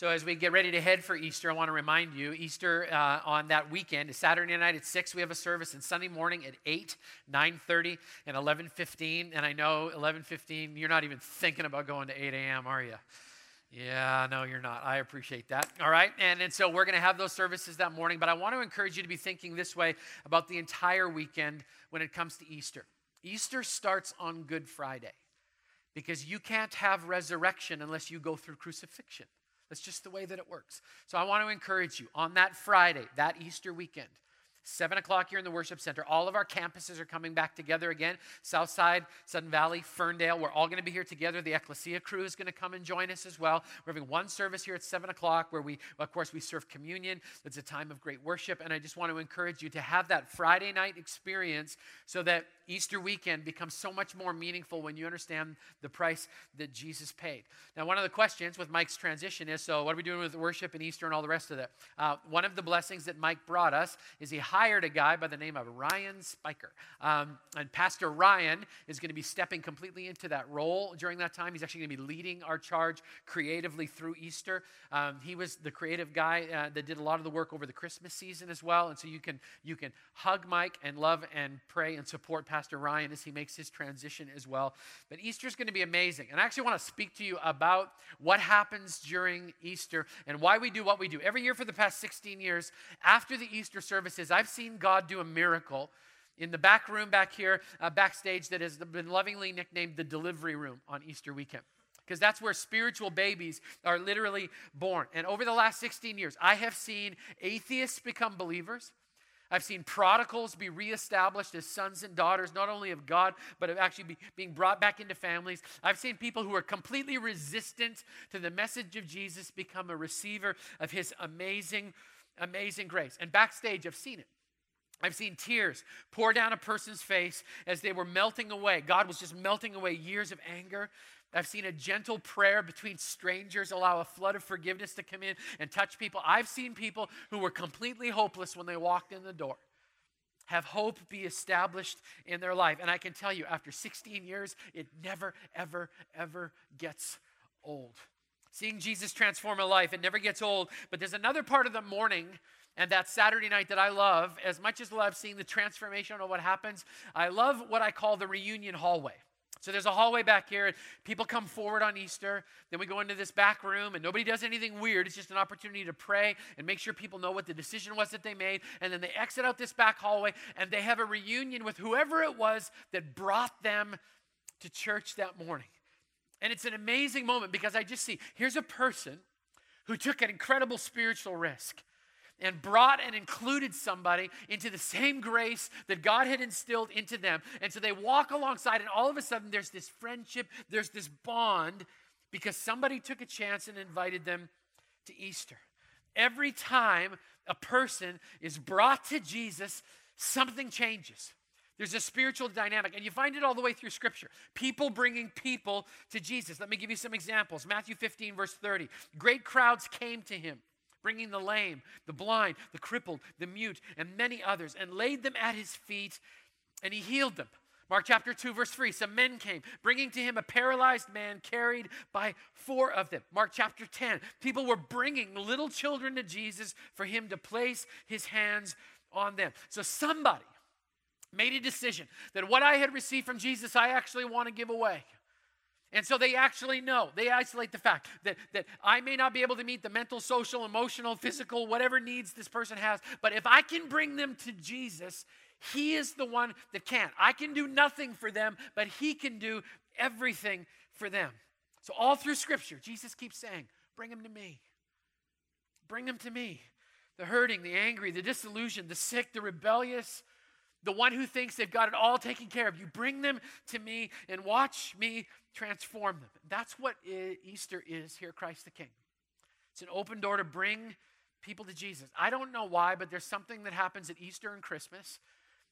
So, as we get ready to head for Easter, I want to remind you Easter uh, on that weekend is Saturday night at 6. We have a service, and Sunday morning at 8, 9.30, and 11.15. And I know 11.15, you're not even thinking about going to 8 a.m., are you? Yeah, no, you're not. I appreciate that. All right. And, and so we're going to have those services that morning. But I want to encourage you to be thinking this way about the entire weekend when it comes to Easter. Easter starts on Good Friday because you can't have resurrection unless you go through crucifixion. That's just the way that it works. So I want to encourage you on that Friday, that Easter weekend, 7 o'clock here in the worship center. All of our campuses are coming back together again. Southside, Sudden Valley, Ferndale. We're all going to be here together. The Ecclesia crew is going to come and join us as well. We're having one service here at 7 o'clock where we, of course, we serve communion. It's a time of great worship. And I just want to encourage you to have that Friday night experience so that Easter weekend becomes so much more meaningful when you understand the price that Jesus paid. Now, one of the questions with Mike's transition is so, what are we doing with worship and Easter and all the rest of it? Uh, one of the blessings that Mike brought us is he hired a guy by the name of Ryan Spiker. Um, and Pastor Ryan is going to be stepping completely into that role during that time. He's actually going to be leading our charge creatively through Easter. Um, he was the creative guy uh, that did a lot of the work over the Christmas season as well. And so you can, you can hug Mike and love and pray and support Pastor Ryan as he makes his transition as well. But Easter is going to be amazing. And I actually want to speak to you about what happens during Easter and why we do what we do. Every year for the past 16 years, after the Easter services, I've seen God do a miracle in the back room back here, uh, backstage, that has been lovingly nicknamed the delivery room on Easter weekend because that's where spiritual babies are literally born. And over the last 16 years, I have seen atheists become believers. I've seen prodigals be reestablished as sons and daughters, not only of God, but of actually be, being brought back into families. I've seen people who are completely resistant to the message of Jesus become a receiver of his amazing, amazing grace. And backstage, I've seen it. I've seen tears pour down a person's face as they were melting away. God was just melting away years of anger I've seen a gentle prayer between strangers allow a flood of forgiveness to come in and touch people. I've seen people who were completely hopeless when they walked in the door have hope be established in their life. And I can tell you, after 16 years, it never, ever, ever gets old. Seeing Jesus transform a life, it never gets old. But there's another part of the morning and that Saturday night that I love, as much as I love seeing the transformation of what happens, I love what I call the reunion hallway. So there's a hallway back here. People come forward on Easter. Then we go into this back room, and nobody does anything weird. It's just an opportunity to pray and make sure people know what the decision was that they made. And then they exit out this back hallway, and they have a reunion with whoever it was that brought them to church that morning. And it's an amazing moment because I just see here's a person who took an incredible spiritual risk and brought and included somebody into the same grace that God had instilled into them. And so they walk alongside, and all of a sudden there's this friendship, there's this bond because somebody took a chance and invited them to Easter. Every time a person is brought to Jesus, something changes. There's a spiritual dynamic, and you find it all the way through Scripture. People bringing people to Jesus. Let me give you some examples. Matthew 15, verse 30. Great crowds came to him bringing the lame, the blind, the crippled, the mute, and many others, and laid them at his feet, and he healed them. Mark chapter 2, verse 3 some men came, bringing to him a paralyzed man carried by four of them. Mark chapter 10, people were bringing little children to Jesus for him to place his hands on them. So somebody made a decision that what I had received from Jesus, I actually want to give away. And so they actually know, they isolate the fact that, that I may not be able to meet the mental, social, emotional, physical, whatever needs this person has, but if I can bring them to Jesus, He is the one that can. I can do nothing for them, but He can do everything for them. So, all through Scripture, Jesus keeps saying, Bring them to me. Bring them to me. The hurting, the angry, the disillusioned, the sick, the rebellious, the one who thinks they've got it all taken care of. You bring them to me and watch me transform them. That's what Easter is here Christ the King. It's an open door to bring people to Jesus. I don't know why, but there's something that happens at Easter and Christmas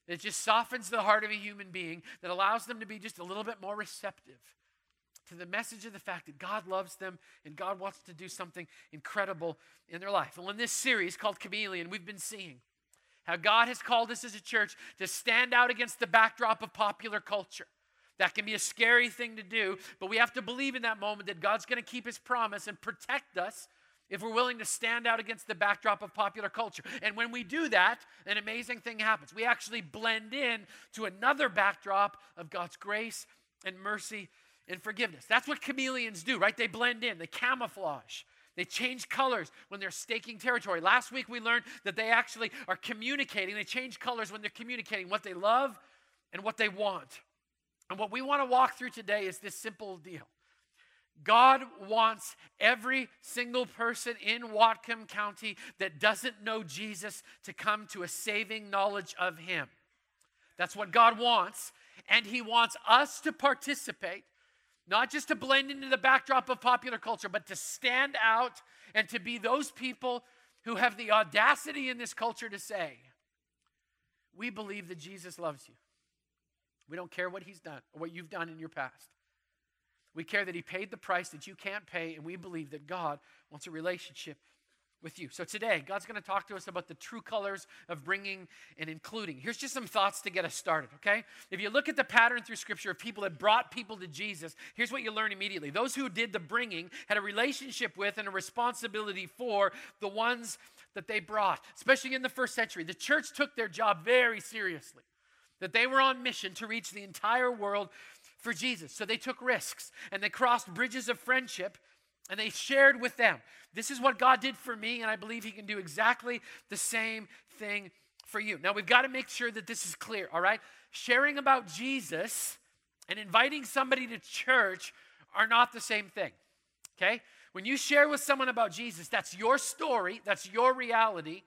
that just softens the heart of a human being, that allows them to be just a little bit more receptive to the message of the fact that God loves them and God wants to do something incredible in their life. And in this series called Chameleon, we've been seeing how God has called us as a church to stand out against the backdrop of popular culture. That can be a scary thing to do, but we have to believe in that moment that God's going to keep his promise and protect us if we're willing to stand out against the backdrop of popular culture. And when we do that, an amazing thing happens. We actually blend in to another backdrop of God's grace and mercy and forgiveness. That's what chameleons do, right? They blend in, they camouflage. They change colors when they're staking territory. Last week we learned that they actually are communicating. They change colors when they're communicating what they love and what they want. And what we want to walk through today is this simple deal God wants every single person in Whatcom County that doesn't know Jesus to come to a saving knowledge of Him. That's what God wants. And He wants us to participate, not just to blend into the backdrop of popular culture, but to stand out and to be those people who have the audacity in this culture to say, We believe that Jesus loves you. We don't care what He's done or what you've done in your past. We care that He paid the price that you can't pay, and we believe that God wants a relationship with you. So today, God's going to talk to us about the true colors of bringing and including. Here's just some thoughts to get us started, okay? If you look at the pattern through Scripture of people that brought people to Jesus, here's what you learn immediately. Those who did the bringing had a relationship with and a responsibility for the ones that they brought, especially in the first century. The church took their job very seriously, that they were on mission to reach the entire world for Jesus. So they took risks and they crossed bridges of friendship and they shared with them. This is what God did for me, and I believe He can do exactly the same thing for you. Now, we've got to make sure that this is clear, all right? Sharing about Jesus and inviting somebody to church are not the same thing, okay? When you share with someone about Jesus, that's your story, that's your reality.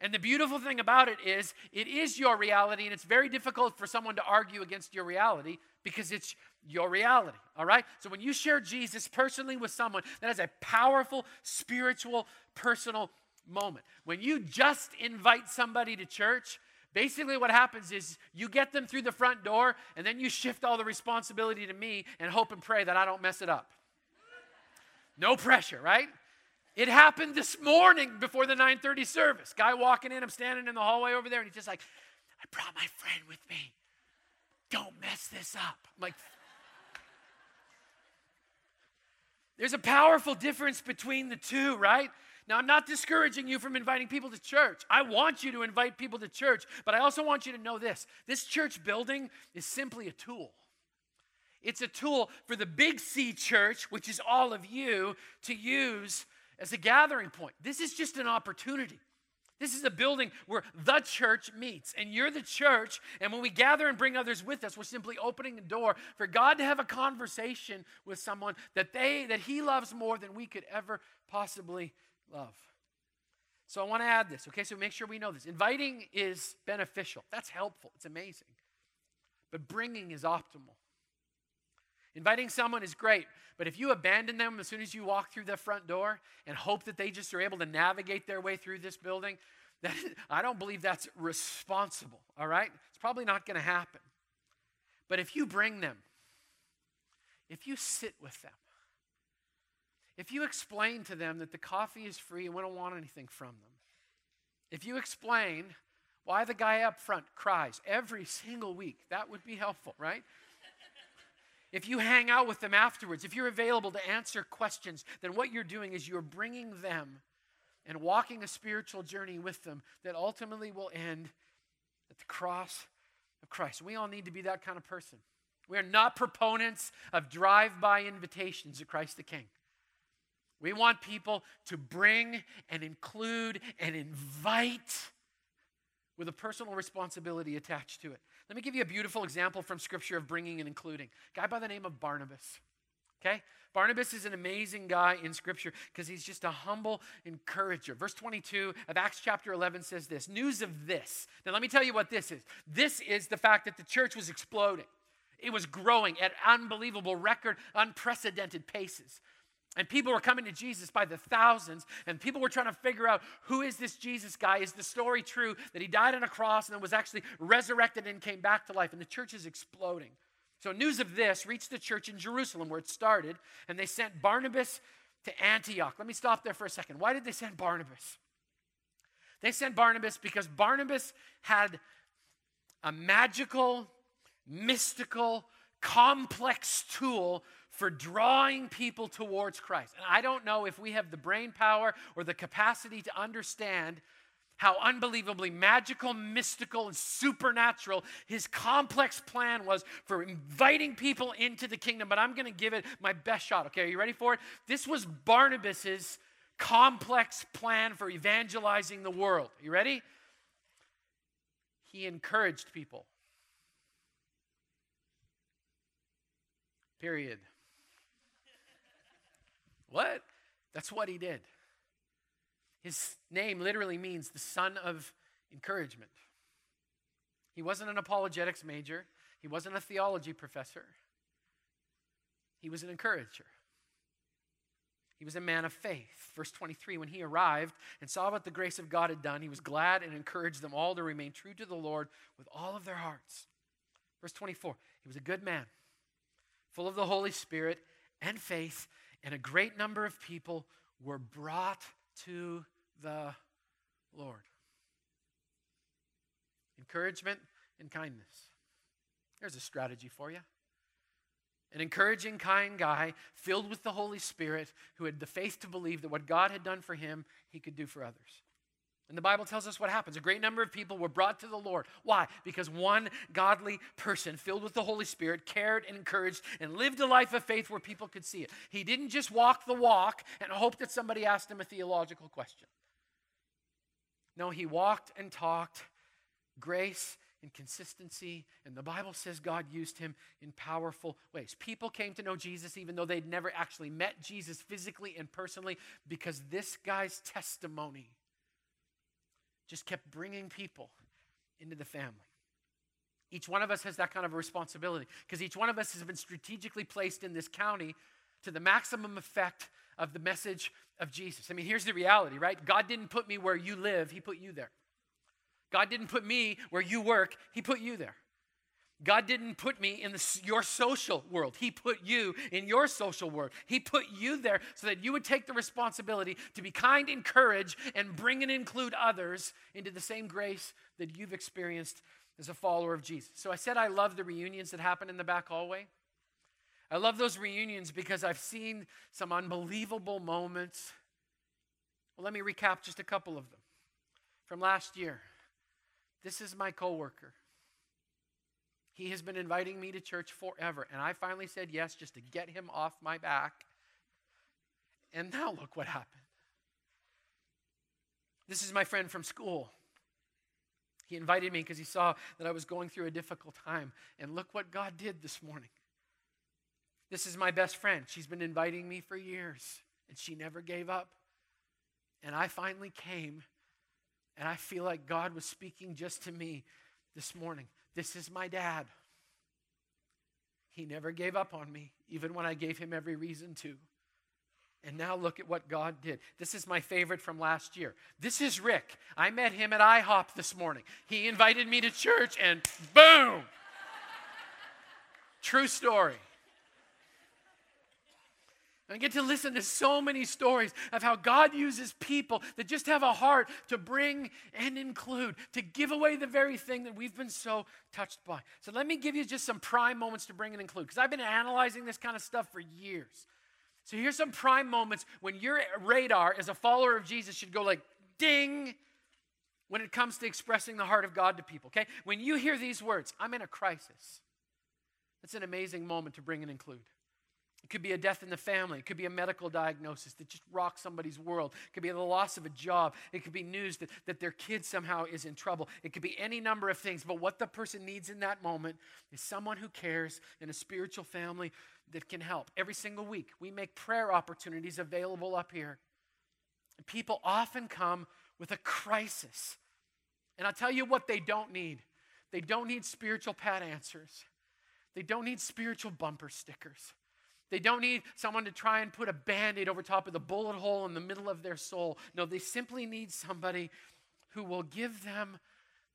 And the beautiful thing about it is, it is your reality, and it's very difficult for someone to argue against your reality because it's your reality, all right? So when you share Jesus personally with someone, that is a powerful, spiritual, personal moment. When you just invite somebody to church, basically what happens is you get them through the front door, and then you shift all the responsibility to me and hope and pray that I don't mess it up. No pressure, right? It happened this morning before the 9:30 service. Guy walking in, I'm standing in the hallway over there, and he's just like, I brought my friend with me. Don't mess this up. I'm like, there's a powerful difference between the two, right? Now, I'm not discouraging you from inviting people to church. I want you to invite people to church, but I also want you to know this this church building is simply a tool. It's a tool for the big C church, which is all of you, to use as a gathering point. This is just an opportunity. This is a building where the church meets, and you're the church. And when we gather and bring others with us, we're simply opening a door for God to have a conversation with someone that they that He loves more than we could ever possibly love. So I want to add this, okay? So make sure we know this. Inviting is beneficial. That's helpful. It's amazing. But bringing is optimal. Inviting someone is great, but if you abandon them as soon as you walk through the front door and hope that they just are able to navigate their way through this building, that, I don't believe that's responsible, all right? It's probably not going to happen. But if you bring them, if you sit with them, if you explain to them that the coffee is free and we don't want anything from them, if you explain why the guy up front cries every single week, that would be helpful, right? If you hang out with them afterwards, if you're available to answer questions, then what you're doing is you're bringing them and walking a spiritual journey with them that ultimately will end at the cross of Christ. We all need to be that kind of person. We are not proponents of drive by invitations to Christ the King. We want people to bring and include and invite with a personal responsibility attached to it. Let me give you a beautiful example from Scripture of bringing and including. A guy by the name of Barnabas. Okay? Barnabas is an amazing guy in Scripture because he's just a humble encourager. Verse 22 of Acts chapter 11 says this News of this. Now, let me tell you what this is. This is the fact that the church was exploding, it was growing at unbelievable, record, unprecedented paces. And people were coming to Jesus by the thousands, and people were trying to figure out who is this Jesus guy? Is the story true that he died on a cross and then was actually resurrected and came back to life? And the church is exploding. So, news of this reached the church in Jerusalem where it started, and they sent Barnabas to Antioch. Let me stop there for a second. Why did they send Barnabas? They sent Barnabas because Barnabas had a magical, mystical, complex tool for drawing people towards Christ. And I don't know if we have the brain power or the capacity to understand how unbelievably magical, mystical, and supernatural his complex plan was for inviting people into the kingdom. But I'm going to give it my best shot. Okay, are you ready for it? This was Barnabas's complex plan for evangelizing the world. You ready? He encouraged people. Period. What? That's what he did. His name literally means the son of encouragement. He wasn't an apologetics major, he wasn't a theology professor. He was an encourager. He was a man of faith. Verse 23 When he arrived and saw what the grace of God had done, he was glad and encouraged them all to remain true to the Lord with all of their hearts. Verse 24 He was a good man, full of the Holy Spirit and faith, and a great number of people were brought to the Lord. Encouragement and kindness. There's a strategy for you. An encouraging, kind guy filled with the Holy Spirit who had the faith to believe that what God had done for him, he could do for others. And the Bible tells us what happens. A great number of people were brought to the Lord. Why? Because one godly person filled with the Holy Spirit cared and encouraged and lived a life of faith where people could see it. He didn't just walk the walk and hope that somebody asked him a theological question. No, he walked and talked grace and consistency, and the Bible says God used him in powerful ways. People came to know Jesus even though they'd never actually met Jesus physically and personally because this guy's testimony just kept bringing people into the family. Each one of us has that kind of a responsibility because each one of us has been strategically placed in this county to the maximum effect of the message of Jesus. I mean, here's the reality, right? God didn't put me where you live, He put you there. God didn't put me where you work, He put you there. God didn't put me in the, your social world. He put you in your social world. He put you there so that you would take the responsibility to be kind, encourage, and bring and include others into the same grace that you've experienced as a follower of Jesus. So I said I love the reunions that happen in the back hallway. I love those reunions because I've seen some unbelievable moments. Well, let me recap just a couple of them from last year. This is my coworker. He has been inviting me to church forever. And I finally said yes just to get him off my back. And now look what happened. This is my friend from school. He invited me because he saw that I was going through a difficult time. And look what God did this morning. This is my best friend. She's been inviting me for years, and she never gave up. And I finally came, and I feel like God was speaking just to me this morning. This is my dad. He never gave up on me, even when I gave him every reason to. And now look at what God did. This is my favorite from last year. This is Rick. I met him at IHOP this morning. He invited me to church, and boom! True story. I get to listen to so many stories of how God uses people that just have a heart to bring and include, to give away the very thing that we've been so touched by. So let me give you just some prime moments to bring and include, because I've been analyzing this kind of stuff for years. So here's some prime moments when your radar as a follower of Jesus should go like ding when it comes to expressing the heart of God to people, okay? When you hear these words, I'm in a crisis. That's an amazing moment to bring and include. It could be a death in the family. It could be a medical diagnosis that just rocks somebody's world. It could be the loss of a job. It could be news that, that their kid somehow is in trouble. It could be any number of things. But what the person needs in that moment is someone who cares in a spiritual family that can help. Every single week, we make prayer opportunities available up here. And people often come with a crisis. And I'll tell you what they don't need they don't need spiritual pat answers, they don't need spiritual bumper stickers. They don't need someone to try and put a band aid over top of the bullet hole in the middle of their soul. No, they simply need somebody who will give them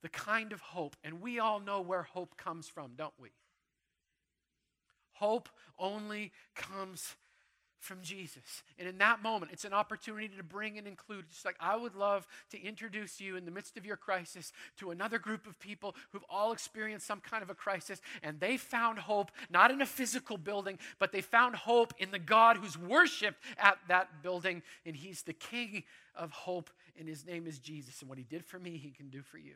the kind of hope. And we all know where hope comes from, don't we? Hope only comes from Jesus. And in that moment, it's an opportunity to bring and include. Just like I would love to introduce you in the midst of your crisis to another group of people who've all experienced some kind of a crisis and they found hope not in a physical building, but they found hope in the God who's worshiped at that building. And He's the King of hope, and His name is Jesus. And what He did for me, He can do for you.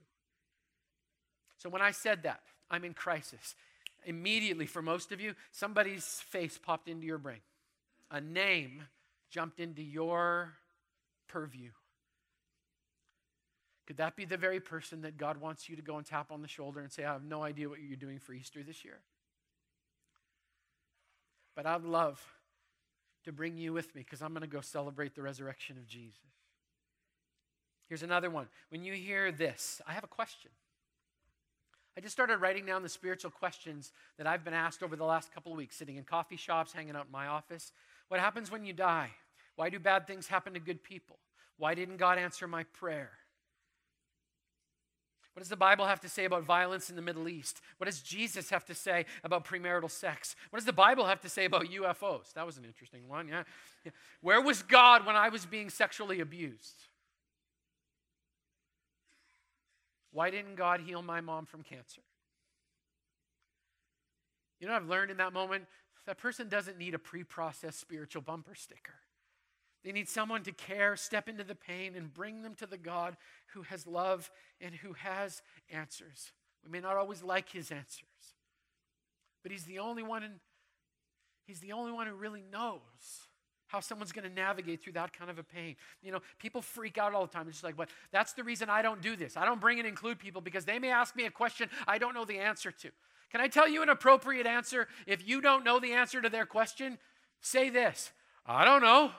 So when I said that, I'm in crisis. Immediately, for most of you, somebody's face popped into your brain a name jumped into your purview. Could that be the very person that God wants you to go and tap on the shoulder and say, I have no idea what you're doing for Easter this year? But I'd love to bring you with me because I'm going to go celebrate the resurrection of Jesus. Here's another one. When you hear this, I have a question. I just started writing down the spiritual questions that I've been asked over the last couple of weeks, sitting in coffee shops, hanging out in my office. What happens when you die? Why do bad things happen to good people? Why didn't God answer my prayer? What does the Bible have to say about violence in the Middle East? What does Jesus have to say about premarital sex? What does the Bible have to say about UFOs? That was an interesting one, yeah. Where was God when I was being sexually abused? Why didn't God heal my mom from cancer? You know I've learned in that moment? That person doesn't need a pre processed spiritual bumper sticker. They need someone to care, step into the pain, and bring them to the God who has love and who has answers. We may not always like his answers, but he's the only one, and he's the only one who really knows how someone's going to navigate through that kind of a pain. You know, people freak out all the time. It's just like, what? That's the reason I don't do this. I don't bring and include people because they may ask me a question I don't know the answer to. Can I tell you an appropriate answer? If you don't know the answer to their question, say this I don't know.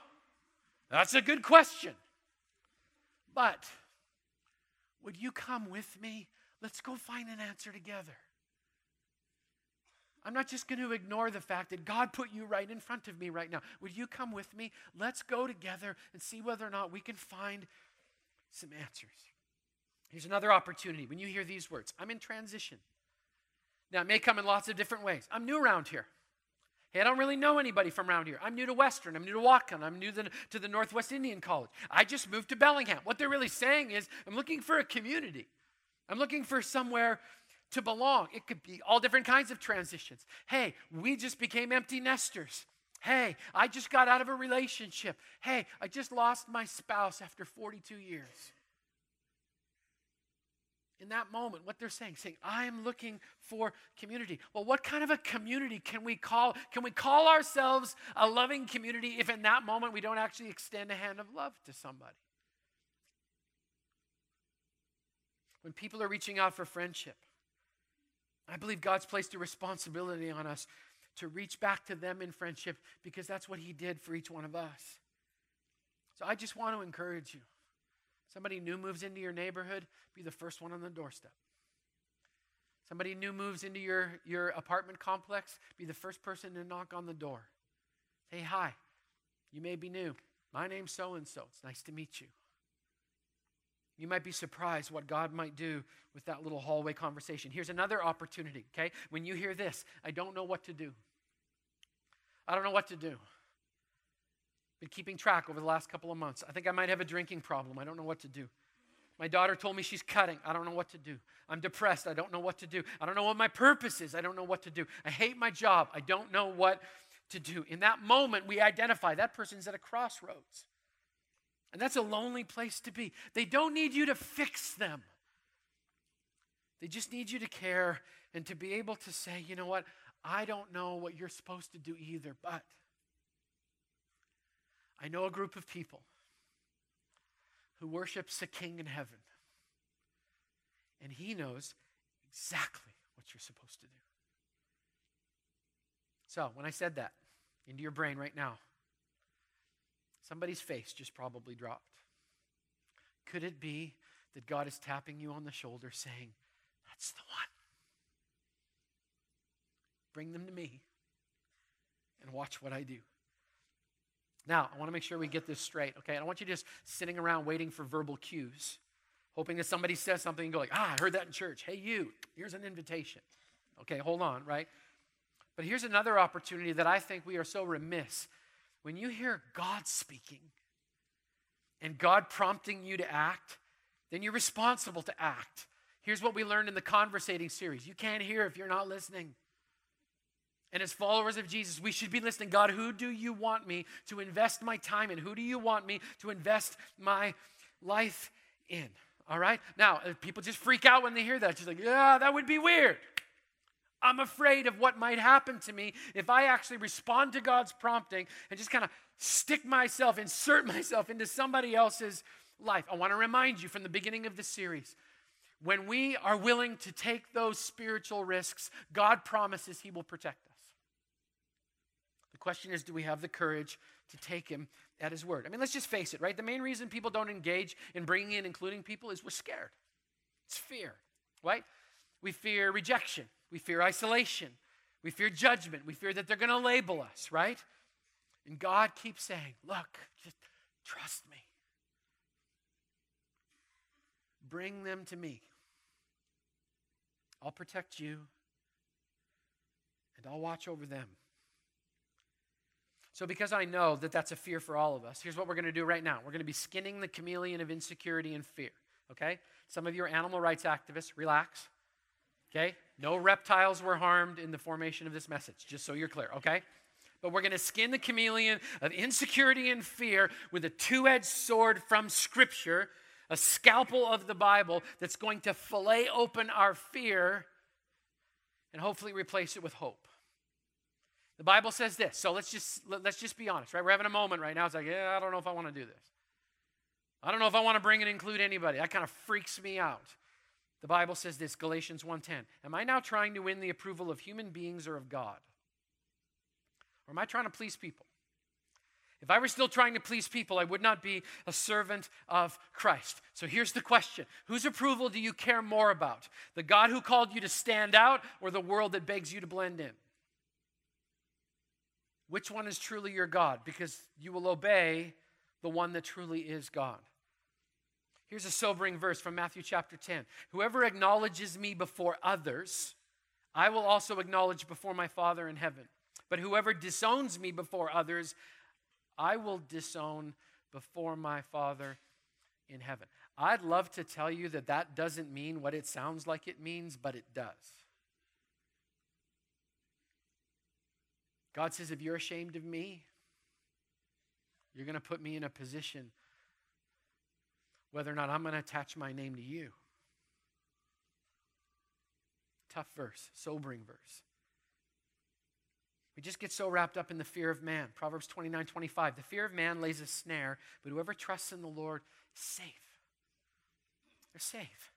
That's a good question. But would you come with me? Let's go find an answer together. I'm not just going to ignore the fact that God put you right in front of me right now. Would you come with me? Let's go together and see whether or not we can find some answers. Here's another opportunity. When you hear these words, I'm in transition. Now, it may come in lots of different ways. I'm new around here. Hey, I don't really know anybody from around here. I'm new to Western. I'm new to Whatcom. I'm new to the Northwest Indian College. I just moved to Bellingham. What they're really saying is, I'm looking for a community. I'm looking for somewhere to belong. It could be all different kinds of transitions. Hey, we just became empty nesters. Hey, I just got out of a relationship. Hey, I just lost my spouse after 42 years in that moment what they're saying saying i am looking for community. Well what kind of a community can we call can we call ourselves a loving community if in that moment we don't actually extend a hand of love to somebody? When people are reaching out for friendship i believe god's placed a responsibility on us to reach back to them in friendship because that's what he did for each one of us. So i just want to encourage you Somebody new moves into your neighborhood, be the first one on the doorstep. Somebody new moves into your, your apartment complex, be the first person to knock on the door. Say, hi, you may be new. My name's so and so. It's nice to meet you. You might be surprised what God might do with that little hallway conversation. Here's another opportunity, okay? When you hear this, I don't know what to do. I don't know what to do. Been keeping track over the last couple of months. I think I might have a drinking problem. I don't know what to do. My daughter told me she's cutting. I don't know what to do. I'm depressed. I don't know what to do. I don't know what my purpose is. I don't know what to do. I hate my job. I don't know what to do. In that moment, we identify that person's at a crossroads. And that's a lonely place to be. They don't need you to fix them, they just need you to care and to be able to say, you know what? I don't know what you're supposed to do either, but I know a group of people who worships a king in heaven, and he knows exactly what you're supposed to do. So, when I said that into your brain right now, somebody's face just probably dropped. Could it be that God is tapping you on the shoulder saying, That's the one? Bring them to me and watch what I do. Now, I want to make sure we get this straight, okay? I don't want you just sitting around waiting for verbal cues, hoping that somebody says something and go like, ah, I heard that in church. Hey, you, here's an invitation. Okay, hold on, right? But here's another opportunity that I think we are so remiss when you hear God speaking and God prompting you to act, then you're responsible to act. Here's what we learned in the conversating series you can't hear if you're not listening. And as followers of Jesus, we should be listening. God, who do you want me to invest my time in? Who do you want me to invest my life in? All right? Now, uh, people just freak out when they hear that. Just like, yeah, that would be weird. I'm afraid of what might happen to me if I actually respond to God's prompting and just kind of stick myself, insert myself into somebody else's life. I want to remind you from the beginning of the series when we are willing to take those spiritual risks, God promises He will protect us. Question is do we have the courage to take Him at His word? I mean, let's just face it, right? The main reason people don't engage in bringing in including people is we're scared. It's fear, right? We fear rejection. We fear isolation. We fear judgment. We fear that they're going to label us, right? And God keeps saying, Look, just trust me. Bring them to me. I'll protect you, and I'll watch over them. So, because I know that that's a fear for all of us, here's what we're going to do right now. We're going to be skinning the chameleon of insecurity and fear. Okay? Some of you are animal rights activists. Relax. Okay? No reptiles were harmed in the formation of this message, just so you're clear, okay? But we're going to skin the chameleon of insecurity and fear with a two edged sword from Scripture, a scalpel of the Bible that's going to fillet open our fear and hopefully replace it with hope. The Bible says this. So let's just let's just be honest, right? We're having a moment right now. It's like, yeah, I don't know if I want to do this. I don't know if I want to bring and include anybody. That kind of freaks me out. The Bible says this, Galatians 1:10. Am I now trying to win the approval of human beings or of God? Or am I trying to please people? If I were still trying to please people, I would not be a servant of Christ. So here's the question Whose approval do you care more about? The God who called you to stand out or the world that begs you to blend in? Which one is truly your God? Because you will obey the one that truly is God. Here's a sobering verse from Matthew chapter 10. Whoever acknowledges me before others, I will also acknowledge before my Father in heaven. But whoever disowns me before others, I will disown before my Father in heaven. I'd love to tell you that that doesn't mean what it sounds like it means, but it does. God says, if you're ashamed of me, you're going to put me in a position whether or not I'm going to attach my name to you. Tough verse, sobering verse. We just get so wrapped up in the fear of man. Proverbs 29 25. The fear of man lays a snare, but whoever trusts in the Lord is safe. They're safe.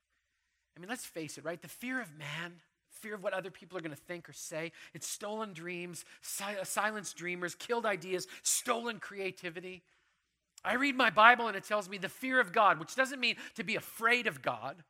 I mean, let's face it, right? The fear of man, fear of what other people are going to think or say, it's stolen dreams, si- uh, silenced dreamers, killed ideas, stolen creativity. I read my Bible and it tells me the fear of God, which doesn't mean to be afraid of God,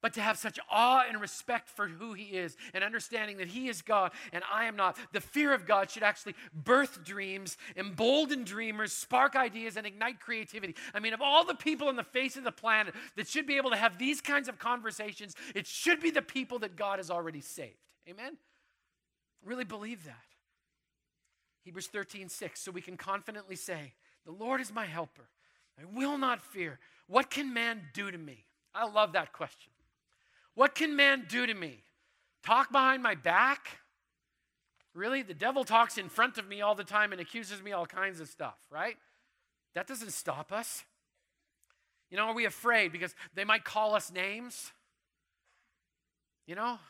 but to have such awe and respect for who He is and understanding that He is God and I am not. The fear of God should actually birth dreams, embolden dreamers, spark ideas, and ignite creativity. I mean, of all the people on the face of the planet that should be able to have these kinds of conversations, it should be the people that God has already saved. Amen? Really believe that. Hebrews 13, 6, so we can confidently say, the Lord is my helper. I will not fear. What can man do to me? I love that question. What can man do to me? Talk behind my back? Really? The devil talks in front of me all the time and accuses me all kinds of stuff, right? That doesn't stop us. You know, are we afraid because they might call us names? You know,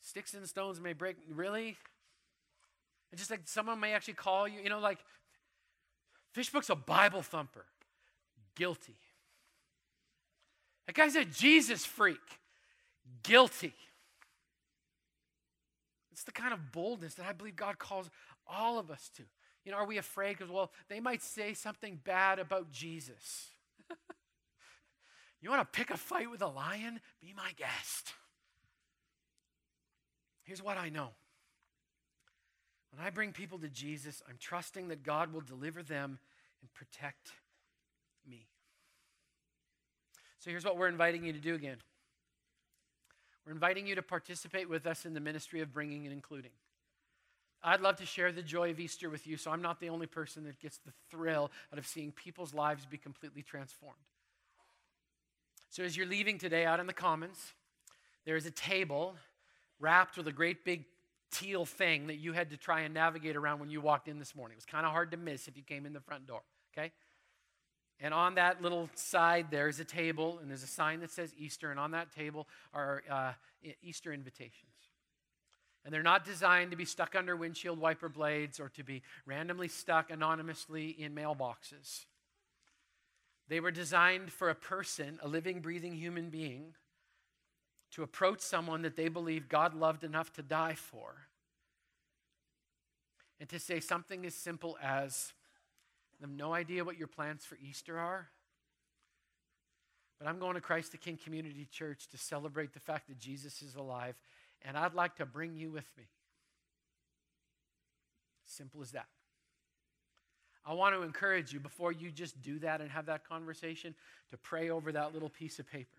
sticks and stones may break. Really? And just like someone may actually call you, you know, like Fishbook's a Bible thumper. Guilty. That guy's a Jesus freak. Guilty. It's the kind of boldness that I believe God calls all of us to. You know, are we afraid? Because, well, they might say something bad about Jesus. you want to pick a fight with a lion? Be my guest. Here's what I know when I bring people to Jesus, I'm trusting that God will deliver them and protect me. So here's what we're inviting you to do again. We're inviting you to participate with us in the ministry of bringing and including. I'd love to share the joy of Easter with you, so I'm not the only person that gets the thrill out of seeing people's lives be completely transformed. So, as you're leaving today out in the Commons, there is a table wrapped with a great big teal thing that you had to try and navigate around when you walked in this morning. It was kind of hard to miss if you came in the front door, okay? And on that little side, there's a table, and there's a sign that says Easter, and on that table are uh, Easter invitations. And they're not designed to be stuck under windshield wiper blades or to be randomly stuck anonymously in mailboxes. They were designed for a person, a living, breathing human being, to approach someone that they believe God loved enough to die for and to say something as simple as, I have no idea what your plans for Easter are, but I'm going to Christ the King Community Church to celebrate the fact that Jesus is alive, and I'd like to bring you with me. Simple as that. I want to encourage you before you just do that and have that conversation to pray over that little piece of paper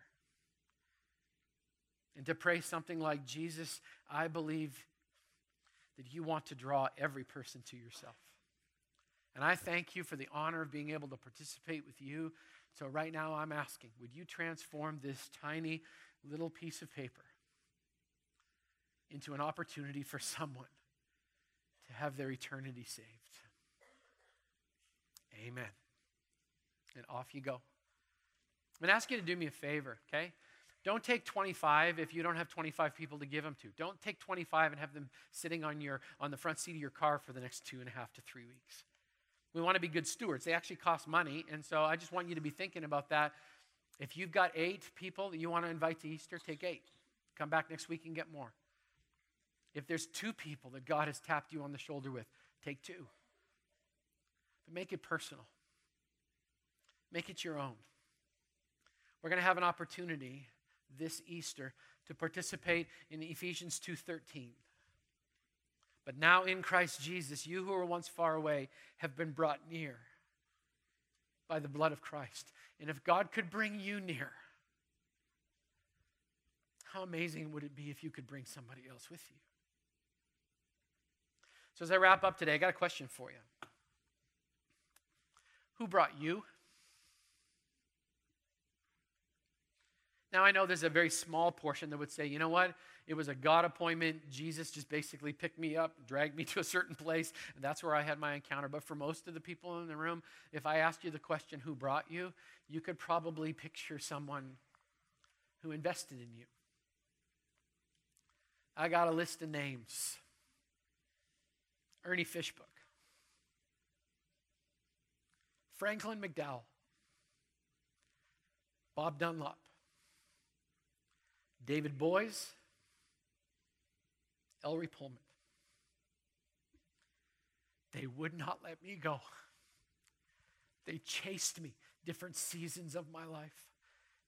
and to pray something like, Jesus, I believe that you want to draw every person to yourself. And I thank you for the honor of being able to participate with you. So, right now, I'm asking, would you transform this tiny little piece of paper into an opportunity for someone to have their eternity saved? Amen. And off you go. I'm going to ask you to do me a favor, okay? Don't take 25 if you don't have 25 people to give them to. Don't take 25 and have them sitting on, your, on the front seat of your car for the next two and a half to three weeks. We want to be good stewards. They actually cost money. And so I just want you to be thinking about that. If you've got eight people that you want to invite to Easter, take eight. Come back next week and get more. If there's two people that God has tapped you on the shoulder with, take two. But make it personal, make it your own. We're going to have an opportunity this Easter to participate in Ephesians 2:13. But now in Christ Jesus, you who were once far away have been brought near by the blood of Christ. And if God could bring you near, how amazing would it be if you could bring somebody else with you? So, as I wrap up today, I got a question for you. Who brought you? Now, I know there's a very small portion that would say, you know what? It was a God appointment. Jesus just basically picked me up, dragged me to a certain place, and that's where I had my encounter. But for most of the people in the room, if I asked you the question, who brought you, you could probably picture someone who invested in you. I got a list of names. Ernie Fishbook, Franklin McDowell, Bob Dunlop, David Boys, Ellery Pullman. They would not let me go. They chased me different seasons of my life.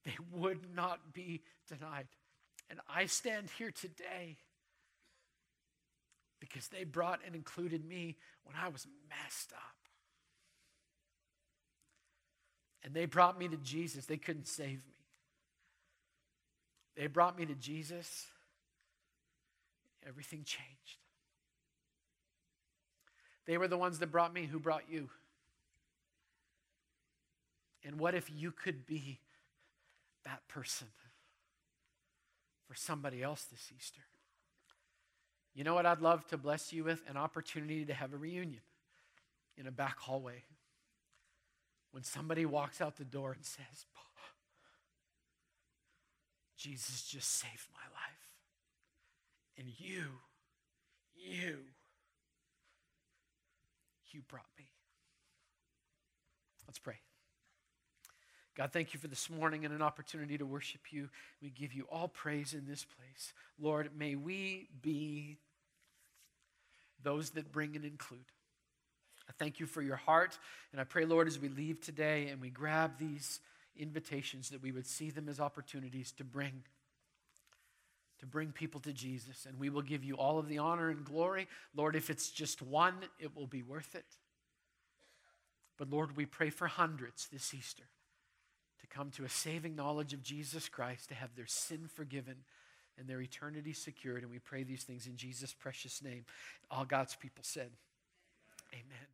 They would not be denied. And I stand here today because they brought and included me when I was messed up. And they brought me to Jesus. They couldn't save me. They brought me to Jesus. Everything changed. They were the ones that brought me who brought you. And what if you could be that person for somebody else this Easter? You know what I'd love to bless you with? An opportunity to have a reunion in a back hallway. When somebody walks out the door and says, Jesus just saved my life. And you, you, you brought me. Let's pray. God, thank you for this morning and an opportunity to worship you. We give you all praise in this place. Lord, may we be those that bring and include. I thank you for your heart. And I pray, Lord, as we leave today and we grab these invitations that we would see them as opportunities to bring to bring people to Jesus and we will give you all of the honor and glory lord if it's just one it will be worth it but lord we pray for hundreds this easter to come to a saving knowledge of Jesus Christ to have their sin forgiven and their eternity secured. And we pray these things in Jesus' precious name. All God's people said, Amen.